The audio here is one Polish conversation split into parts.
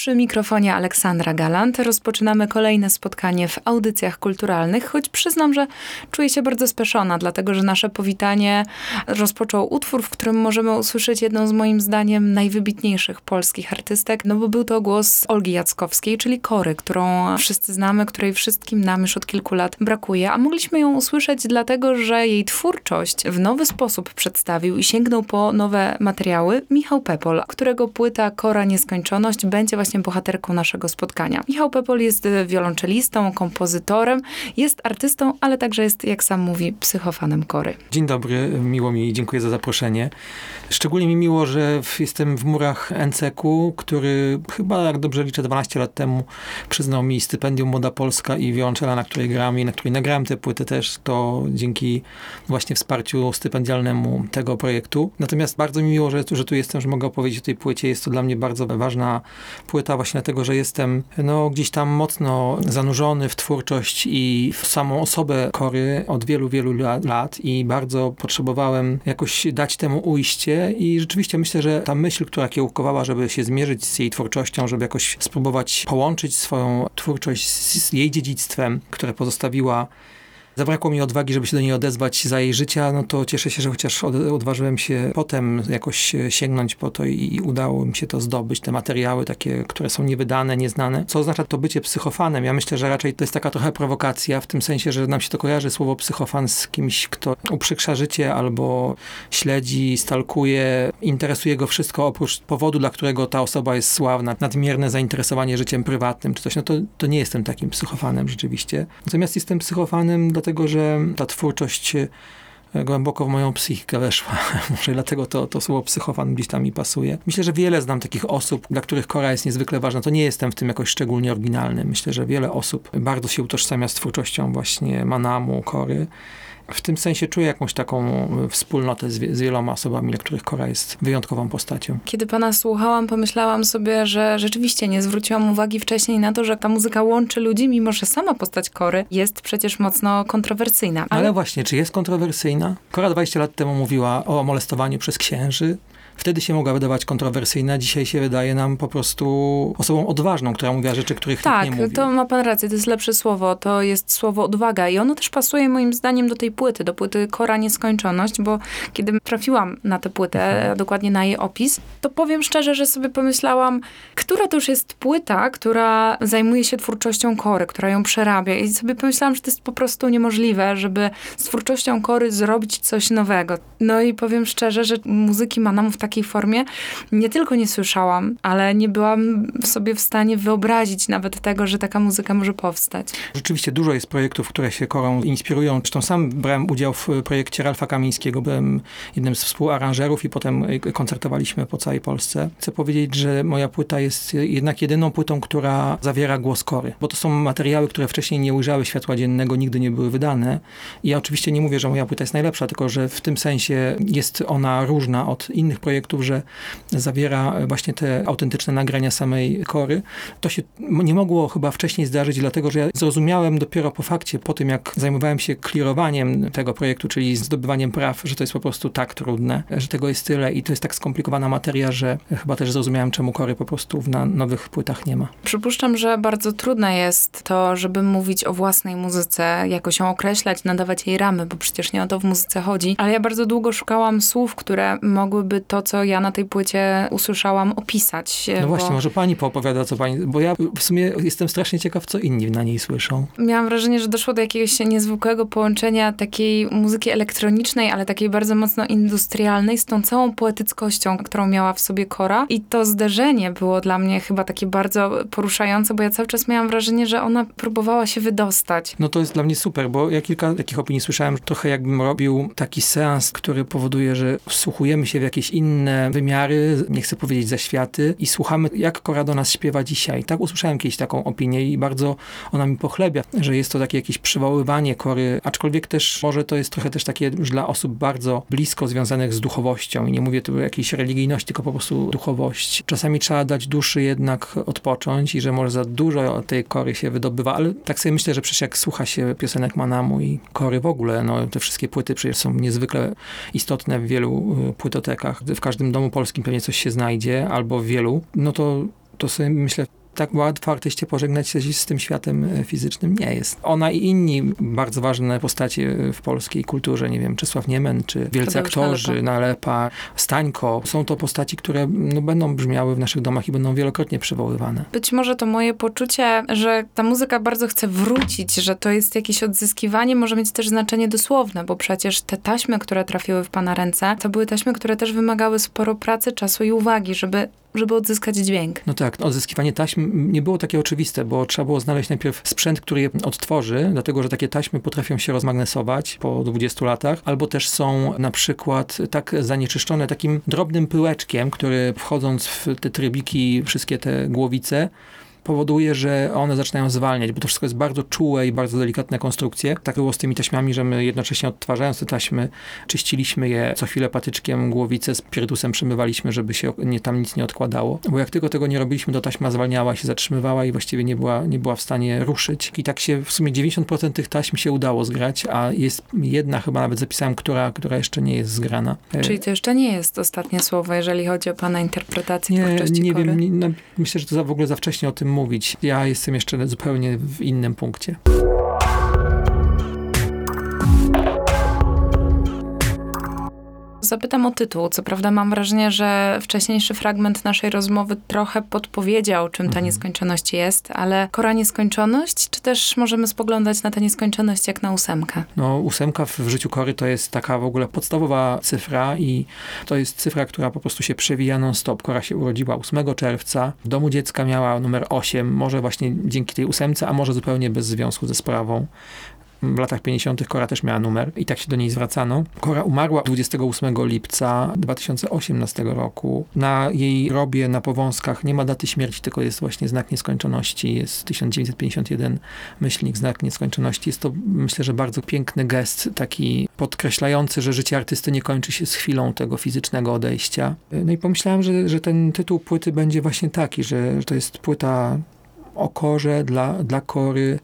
Przy mikrofonie Aleksandra Galant. Rozpoczynamy kolejne spotkanie w audycjach kulturalnych, choć przyznam, że czuję się bardzo speszona, dlatego że nasze powitanie rozpoczął utwór, w którym możemy usłyszeć jedną z moim zdaniem najwybitniejszych polskich artystek, no bo był to głos Olgi Jackowskiej, czyli Kory, którą wszyscy znamy, której wszystkim nam już od kilku lat brakuje, a mogliśmy ją usłyszeć dlatego, że jej twórczość w nowy sposób przedstawił i sięgnął po nowe materiały. Michał Pepol, którego płyta Kora Nieskończoność będzie właśnie bohaterką naszego spotkania. Michał Pepol jest y, wiolonczelistą, kompozytorem, jest artystą, ale także jest, jak sam mówi, psychofanem Kory. Dzień dobry, miło mi, dziękuję za zaproszenie. Szczególnie mi miło, że jestem w murach NCK, który chyba, jak dobrze liczę, 12 lat temu przyznał mi stypendium Młoda Polska i wiolonczela, na której gram i na której nagrałem tę płytę też, to dzięki właśnie wsparciu stypendialnemu tego projektu. Natomiast bardzo mi miło, że, że tu jestem, że mogę opowiedzieć o tej płycie. Jest to dla mnie bardzo ważna płyta właśnie dlatego, że jestem no, gdzieś tam mocno zanurzony w twórczość i w samą osobę Kory od wielu, wielu la- lat i bardzo potrzebowałem jakoś dać temu ujście i rzeczywiście myślę, że ta myśl, która kiełkowała, żeby się zmierzyć z jej twórczością, żeby jakoś spróbować połączyć swoją twórczość z jej dziedzictwem, które pozostawiła Zabrakło mi odwagi, żeby się do niej odezwać za jej życia, no to cieszę się, że chociaż od, odważyłem się potem jakoś e, sięgnąć po to i, udało mi się to zdobyć, te materiały takie, które są niewydane, nieznane. Co oznacza to bycie psychofanem? Ja myślę, że raczej to jest taka trochę prowokacja, w tym sensie, że nam się to kojarzy słowo psychofan z kimś, kto uprzykrza życie albo śledzi, stalkuje, interesuje go wszystko oprócz powodu, dla którego ta osoba jest sławna, nadmierne zainteresowanie życiem prywatnym czy coś, no to, to nie jestem takim psychofanem rzeczywiście. Natomiast jestem psychofanem dlatego, że ta twórczość e, głęboko w moją psychikę weszła. Może dlatego to, to słowo psychofan gdzieś tam mi pasuje. Myślę, że wiele znam takich osób, dla których Kora jest niezwykle ważna. To nie jestem w tym jakoś szczególnie oryginalny. Myślę, że wiele osób bardzo się utożsamia z twórczością właśnie Manamu, Kory. W tym sensie czuję jakąś taką e, wspólnotę z, z wieloma osobami, dla których Kora jest wyjątkową postacią. Kiedy pana słuchałam, pomyślałam sobie, że rzeczywiście nie zwróciłam uwagi wcześniej na to, że ta muzyka łączy ludzi, mimo że sama postać Kory jest przecież mocno kontrowersyjna. Ale właśnie, czy jest kontrowersyjna? Kora 20 lat temu mówiła o molestowaniu przez księży. Wtedy się mogła wydawać kontrowersyjna, dzisiaj się wydaje nam po prostu osobą odważną, która mówiła rzeczy, których Tak, nikt nie mówił. to ma pan rację, to jest lepsze słowo, to jest słowo odwaga i ono też pasuje moim zdaniem do tej płyty, do płyty Kora Nieskończoność, bo kiedy trafiłam na tę płytę, Mhm. dokładnie na jej opis, to powiem szczerze, że sobie pomyślałam, która to już jest płyta, która zajmuje się twórczością Kory, która ją przerabia i sobie pomyślałam, że to jest po prostu niemożliwe, żeby z twórczością Kory zrobić coś nowego. No i powiem szczerze, że muzyki Manamów tak takiej formie nie tylko nie słyszałam, ale nie byłam sobie w stanie wyobrazić nawet tego, że taka muzyka może powstać. Rzeczywiście dużo jest projektów, które się korą inspirują. Zresztą sam brałem udział w projekcie Ralfa Kamińskiego, byłem jednym z współaranżerów i potem koncertowaliśmy po całej Polsce. Chcę powiedzieć, że moja płyta jest jednak jedyną płytą, która zawiera głos kory, bo to są materiały, które wcześniej nie ujrzały światła dziennego, nigdy nie były wydane. I ja oczywiście nie mówię, że moja płyta jest najlepsza, tylko że w tym sensie jest ona różna od innych projektów, że zawiera właśnie te autentyczne nagrania samej kory. To się nie mogło chyba wcześniej zdarzyć, dlatego że ja zrozumiałem dopiero po fakcie, po tym jak zajmowałem się clearowaniem tego projektu, czyli zdobywaniem praw, że to jest po prostu tak trudne, że tego jest tyle i to jest tak skomplikowana materia, że chyba też zrozumiałem, czemu kory po prostu na nowych płytach nie ma. Przypuszczam, że bardzo trudne jest to, żeby mówić o własnej muzyce, jakoś ją określać, nadawać jej ramy, bo przecież nie o to w muzyce chodzi. Ale ja bardzo długo szukałam słów, które mogłyby to, co ja na tej płycie usłyszałam, opisać. No bo... właśnie, może pani poopowiada, co pani, bo ja w sumie jestem strasznie ciekaw, co inni na niej słyszą. Miałam wrażenie, że doszło do jakiegoś niezwykłego połączenia takiej muzyki elektronicznej, ale takiej bardzo mocno industrialnej, z tą całą poetyckością, którą miała w sobie Kora. I to zderzenie było dla mnie chyba takie bardzo poruszające, bo ja cały czas miałam wrażenie, że ona próbowała się wydostać. No to jest dla mnie super, bo ja kilka takich opinii słyszałem, trochę jakbym robił taki seans, który powoduje, że wsłuchujemy się w jakieś inne wymiary, nie chcę powiedzieć zaświaty i słuchamy, jak Kora do nas śpiewa dzisiaj. Tak usłyszałem kiedyś taką opinię i bardzo ona mi pochlebia, że jest to takie jakieś przywoływanie Kory, aczkolwiek też może to jest trochę też takie już dla osób bardzo blisko związanych z duchowością i nie mówię tu o jakiejś religijności, tylko po prostu duchowość. Czasami trzeba dać duszy jednak odpocząć i że może za dużo tej Kory się wydobywa, ale tak sobie myślę, że przecież jak słucha się piosenek Manamu i Kory w ogóle, no te wszystkie płyty przecież są niezwykle istotne w wielu y, płytotekach. W każdym domu polskim pewnie coś się znajdzie, albo w wielu, no to, to sobie myślę, tak łatwo artyście pożegnać się z tym światem e, fizycznym nie jest. Ona i inni bardzo ważne postacie e, w polskiej kulturze, nie wiem, Czesław Niemen, czy wielcy aktorzy, Nalepa. Nalepa, Stańko, są to postaci, które no, będą brzmiały w naszych domach i będą wielokrotnie przywoływane. Być może to moje poczucie, że ta muzyka bardzo chce wrócić, że to jest jakieś odzyskiwanie, może mieć też znaczenie dosłowne, bo przecież te taśmy, które trafiły w pana ręce, to były taśmy, które też wymagały sporo pracy, czasu i uwagi, żeby, żeby odzyskać dźwięk. No tak, odzyskiwanie taśm nie było takie oczywiste, bo trzeba było znaleźć najpierw sprzęt, który je odtworzy, dlatego że takie taśmy potrafią się rozmagnesować po 20 latach, albo też są na przykład tak zanieczyszczone takim drobnym pyłeczkiem, który wchodząc w te trybiki, wszystkie te głowice, powoduje, że one zaczynają zwalniać, bo to wszystko jest bardzo czułe i bardzo delikatne konstrukcje. Tak było z tymi taśmami, że my jednocześnie odtwarzając te taśmy, czyściliśmy je co chwilę patyczkiem głowice, z pirytusem przemywaliśmy, żeby się nie, tam nic nie odkładało. Bo jak tylko tego nie robiliśmy, to taśma zwalniała się, zatrzymywała i właściwie nie była, nie była w stanie ruszyć. I tak się w sumie 90% tych taśm się udało zgrać, a jest jedna chyba nawet zapisałem, która, która jeszcze nie jest zgrana. E, Czyli to jeszcze nie jest ostatnie słowo, jeżeli chodzi o pana interpretację nie, twórczości nie Kory. wiem, nie, no, myślę, że to za, w ogóle za wcześnie o tym mówić. Ja jestem jeszcze zupełnie w innym punkcie. Zapytam o tytuł. Co prawda mam wrażenie, że wcześniejszy fragment naszej rozmowy trochę podpowiedział, czym ta Mhm. nieskończoność jest, ale Kora nieskończoność, czy też możemy spoglądać na tę nieskończoność jak na ósemkę? No, ósemka w, w życiu Kory to jest taka w ogóle podstawowa cyfra i to jest cyfra, która po prostu się przewija non-stop. Kora się urodziła 8 czerwca, w domu dziecka miała numer 8, może właśnie dzięki tej ósemce, a może zupełnie bez związku ze sprawą. W latach 50. Kora też miała numer i tak się do niej zwracano. Kora umarła 28 lipca 2018 roku. Na jej robie na Powązkach nie ma daty śmierci, tylko jest właśnie znak nieskończoności. Jest 1951 myślnik, znak nieskończoności. Jest to, myślę, że bardzo piękny gest, taki podkreślający, że życie artysty nie kończy się z chwilą tego fizycznego odejścia. No i pomyślałem, że, że ten tytuł płyty będzie właśnie taki, że, że to jest płyta o korze dla, dla kory,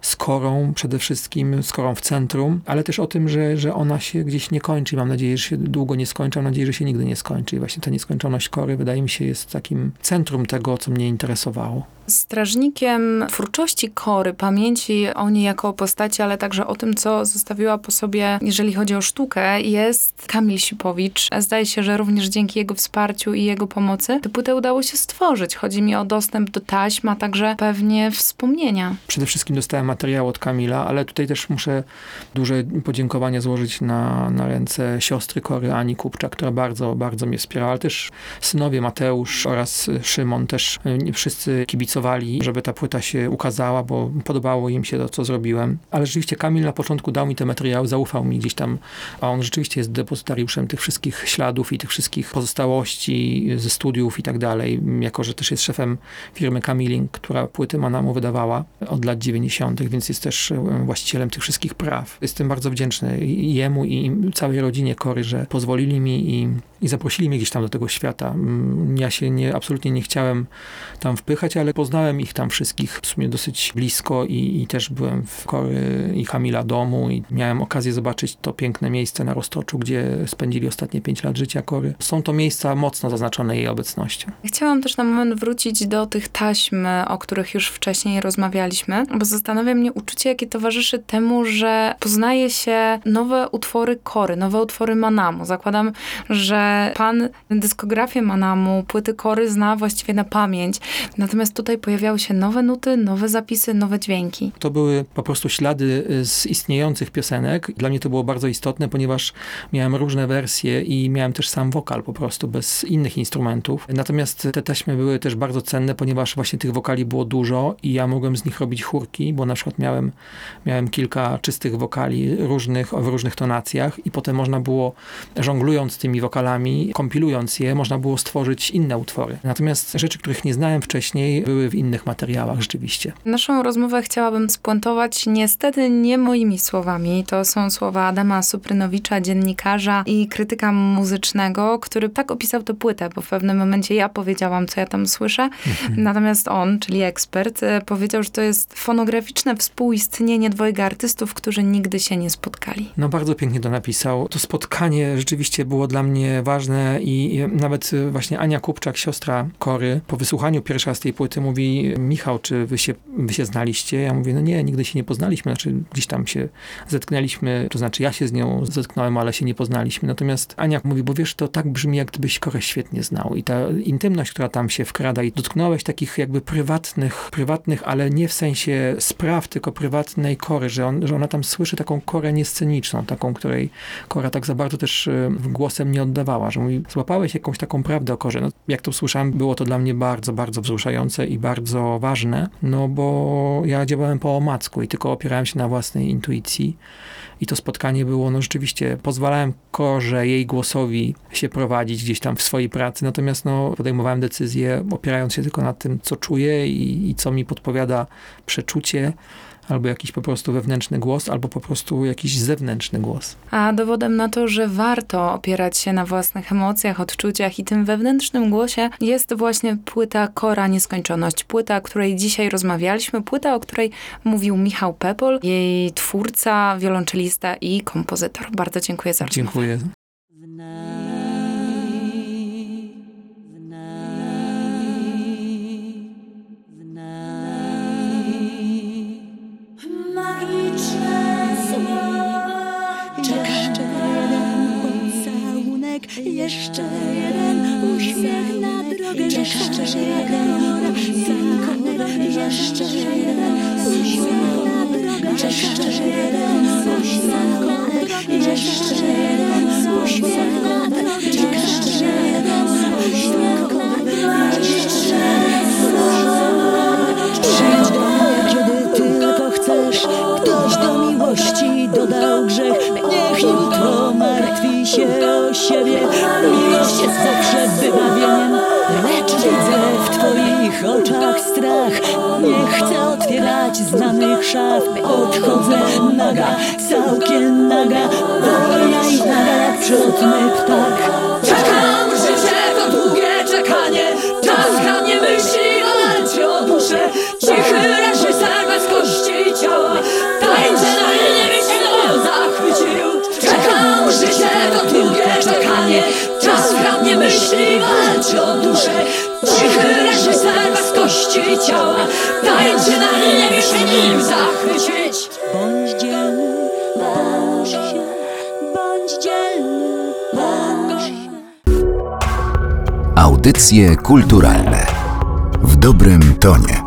z korą przede wszystkim, z korą w centrum, ale też o tym, że, że ona się gdzieś nie kończy. Mam nadzieję, że się długo nie skończy, mam nadzieję, że się nigdy nie skończy. I właśnie ta nieskończoność kory wydaje mi się jest takim centrum tego, co mnie interesowało. Strażnikiem twórczości Kory, pamięci o niej jako postaci, ale także o tym, co zostawiła po sobie, jeżeli chodzi o sztukę, jest Kamil Sipowicz. Zdaje się, że również dzięki jego wsparciu i jego pomocy tę płytę udało się stworzyć. Chodzi mi o dostęp do taśm, a także pewnie wspomnienia. Przede wszystkim dostałem materiał od Kamila, ale tutaj też muszę duże podziękowania złożyć na, na ręce siostry Kory Ani Kupczak, która bardzo, bardzo mnie wspierała, ale też synowie Mateusz oraz Szymon też y, wszyscy kibicowali, żeby ta płyta się ukazała, bo podobało im się to, co zrobiłem. Ale rzeczywiście Kamil na początku dał mi te materiały, zaufał mi gdzieś tam, a on rzeczywiście jest depozytariuszem tych wszystkich śladów i tych wszystkich pozostałości ze studiów i tak dalej, jako że też jest szefem firmy Kamiling, która płyty Manamu wydawała od lat 90., więc jest też e, właścicielem tych wszystkich praw. Jestem bardzo wdzięczny jemu i całej rodzinie Kory, że pozwolili mi i, i zaprosili mnie gdzieś tam do tego świata. Mm, Ja się nie, absolutnie nie chciałem tam wpychać, ale poznałem ich tam wszystkich w sumie dosyć blisko i, i też byłem w Kory i Kamila domu i miałem okazję zobaczyć to piękne miejsce na Roztoczu, gdzie spędzili ostatnie pięć lat życia Kory. Są to miejsca mocno zaznaczone jej obecnością. Chciałam też na moment wrócić do tych taśm, o których już wcześniej rozmawialiśmy, bo zastanawia mnie uczucie, jakie towarzyszy temu, że poznaje się nowe utwory Kory, nowe utwory Manamu. Zakładam, że pan dyskografię Manamu, płyty Kory zna właściwie na pamięć. Natomiast tutaj pojawiały się nowe nuty, nowe zapisy, nowe dźwięki. To były po prostu ślady y, z istniejących piosenek. Dla mnie to było bardzo istotne, ponieważ miałem różne wersje i miałem też sam wokal po prostu, bez innych instrumentów. Natomiast te taśmy były też bardzo cenne, ponieważ właśnie tych wokali było dużo i ja mogłem z nich robić chórki, bo na przykład miałem, miałem kilka czystych wokali różnych, w różnych tonacjach i potem można było, żonglując tymi wokalami, kompilując je, można było stworzyć inne utwory. Natomiast rzeczy, których nie znałem wcześniej, były w innych materiałach rzeczywiście. Naszą rozmowę chciałabym spuentować niestety nie moimi słowami. To są słowa Adama Suprynowicza, dziennikarza i krytyka muzycznego, który tak opisał tę płytę, bo w pewnym momencie ja powiedziałam, co ja tam słyszę. Natomiast on, czyli ekspert, e, powiedział, że to jest fonograficzne współistnienie dwojga artystów, którzy nigdy się nie spotkali. No bardzo pięknie to napisał. To spotkanie rzeczywiście było dla mnie ważne i nawet y, właśnie Ania Kupczak, siostra Kory, po wysłuchaniu pierwszy raz tej płyty mówi Michał, czy wy się, wy się znaliście? Ja mówię, no nie, nigdy się nie poznaliśmy, znaczy gdzieś tam się zetknęliśmy, to znaczy ja się z nią zetknąłem, ale się nie poznaliśmy. Natomiast Ania mówi, bo wiesz, to tak brzmi, jak gdybyś Korę świetnie znał i ta intymność, która tam się wkrada i dotknąłeś takich jakby prywatnych, prywatnych, ale nie w sensie spraw, tylko prywatnej Kory, że, on, że ona tam słyszy taką Korę niesceniczną, taką, której Kora tak za bardzo też y, głosem nie oddawała, że mówi, złapałeś jakąś taką prawdę o Korze. No, jak to usłyszałem, było to dla mnie bardzo, bardzo wzruszające i bardzo ważne, no bo ja działałem po omacku i tylko opierałem się na własnej intuicji. I to spotkanie było, no rzeczywiście, pozwalałem Korze, jej głosowi się prowadzić gdzieś tam w swojej pracy, natomiast no, podejmowałem decyzję opierając się tylko na tym, co czuję i, i co mi podpowiada przeczucie, albo jakiś po prostu wewnętrzny głos, albo po prostu jakiś zewnętrzny głos. A dowodem na to, że warto opierać się na własnych emocjach, odczuciach i tym wewnętrznym głosie jest właśnie płyta Kora Nieskończoność. Płyta, o której dzisiaj rozmawialiśmy, płyta, o której mówił Michał Pepol, jej twórca, wiolonczelista i kompozytor. Bardzo dziękuję za rozmowę. Dziękuję. Jeszcze jeden uśmiech na drogę Jeszcze jeden pocałunek Jeszcze jeden uśmiech na drogę Jeszcze jeden uśmiech na drogę Jeszcze jeden uśmiech na drogę Jeszcze jeden uśmiech na drogę Jeszcze Przyjdź do mnie, kiedy tylko chcesz Ktoś do miłości dodał grzech. Niech jutro martwi się o siebie Miłość jest zawsze wybawieniem. Lecz widzę w twoich oczach strach. Nie chcę otwierać znanych szaf. Odchodzę naga, całkiem naga. Wolna i naga jak ptak. Czekam, walczy o duszę. Cichy reżyser bez kości ciała. Tańczę na niebie się nim zachwycić. Bądź dzielny, bądź się Bądź dzielny, bądź się. Audycje kulturalne w dobrym tonie.